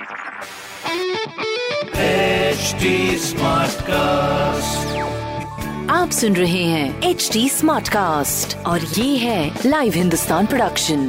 HD Smartcast. आप सुन रहे हैं एच डी स्मार्ट कास्ट और ये है लाइव हिंदुस्तान प्रोडक्शन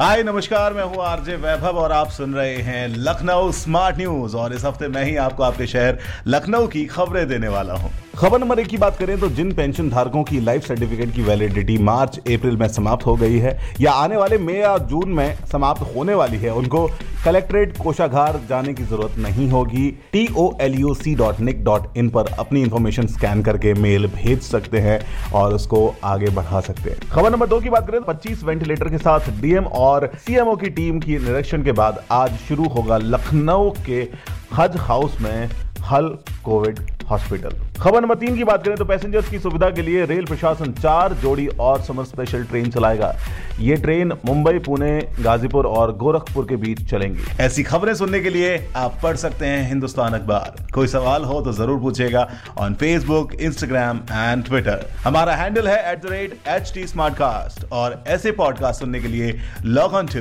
हाय, नमस्कार, मैं हूँ आरजे वैभव और आप सुन रहे हैं लखनऊ स्मार्ट न्यूज़ और इस हफ़्ते मैं ही आपको आपके शहर लखनऊ की खबरें देने वाला हूँ खबर नंबर एक की बात करें तो जिन पेंशन धारकों की लाइफ सर्टिफिकेट की वैलिडिटी मार्च, अप्रैल में समाप्त हो गई है या आने वाले मई या जून में समाप्त होने वाली है, उनको कलेक्ट्रेट कोषागार जाने की ज़रूरत नहीं होगी। T O L U C dot nic dot in पर अपनी इन्फॉर्मेशन स्कैन करके मेल भेज सकते हैं और उसको आगे बढ़ा सकते हैं। खबर नंबर दो की बात करें तो 25 वेंटिलेटर के साथ डीएम और सीएमओ की टीम की निरीक्षण के बाद आज शुरू होगा लखनऊ के हज हाउस में हल कोविड हॉस्पिटल। खबर नंबर तीन की बात करें तो पैसेंजर्स की सुविधा के लिए रेल प्रशासन चार जोड़ी और समर स्पेशल ट्रेन चलाएगा। ये ट्रेन मुंबई, पुणे, गाजीपुर और गोरखपुर के बीच चलेंगी। ऐसी खबरें सुनने के लिए आप पढ़ सकते हैं हिंदुस्तान अखबार। कोई सवाल हो तो ज़रूर पूछेगा on Facebook Instagram and Twitter हमारा हैंडल है एट और ऐसे पॉडकास्ट सुनने के लिए लॉग ऑन टू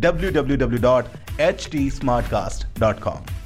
www.htsmartcast.com